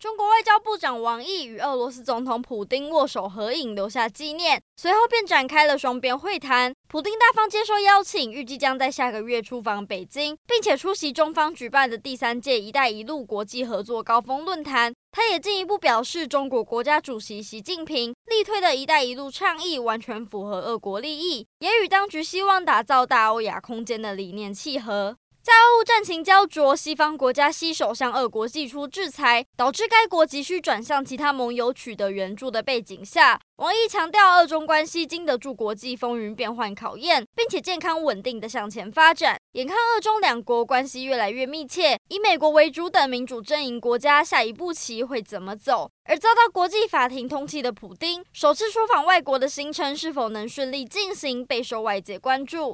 中国外交部长王毅与俄罗斯总统普丁握手合影，留下纪念。随后便展开了双边会谈。普丁大方接受邀请，预计将在下个月出访北京，并且出席中方举办的第三届“一带一路”国际合作高峰论坛。他也进一步表示，中国国家主席习近平力推的一带一路倡议完全符合俄国利益，也与当局希望打造大欧亚空间的理念契合。在俄乌战情胶着，西方国家携手向俄国祭出制裁，导致该国急需转向其他盟友取得援助的背景下，王毅强调，俄中关系经得住国际风云变幻考验，并且健康稳定的向前发展。眼看俄中两国关系越来越密切，以美国为主等民主阵营国家下一步棋会怎么走？而遭到国际法庭通缉的普丁，首次出访外国的行程是否能顺利进行，备受外界关注。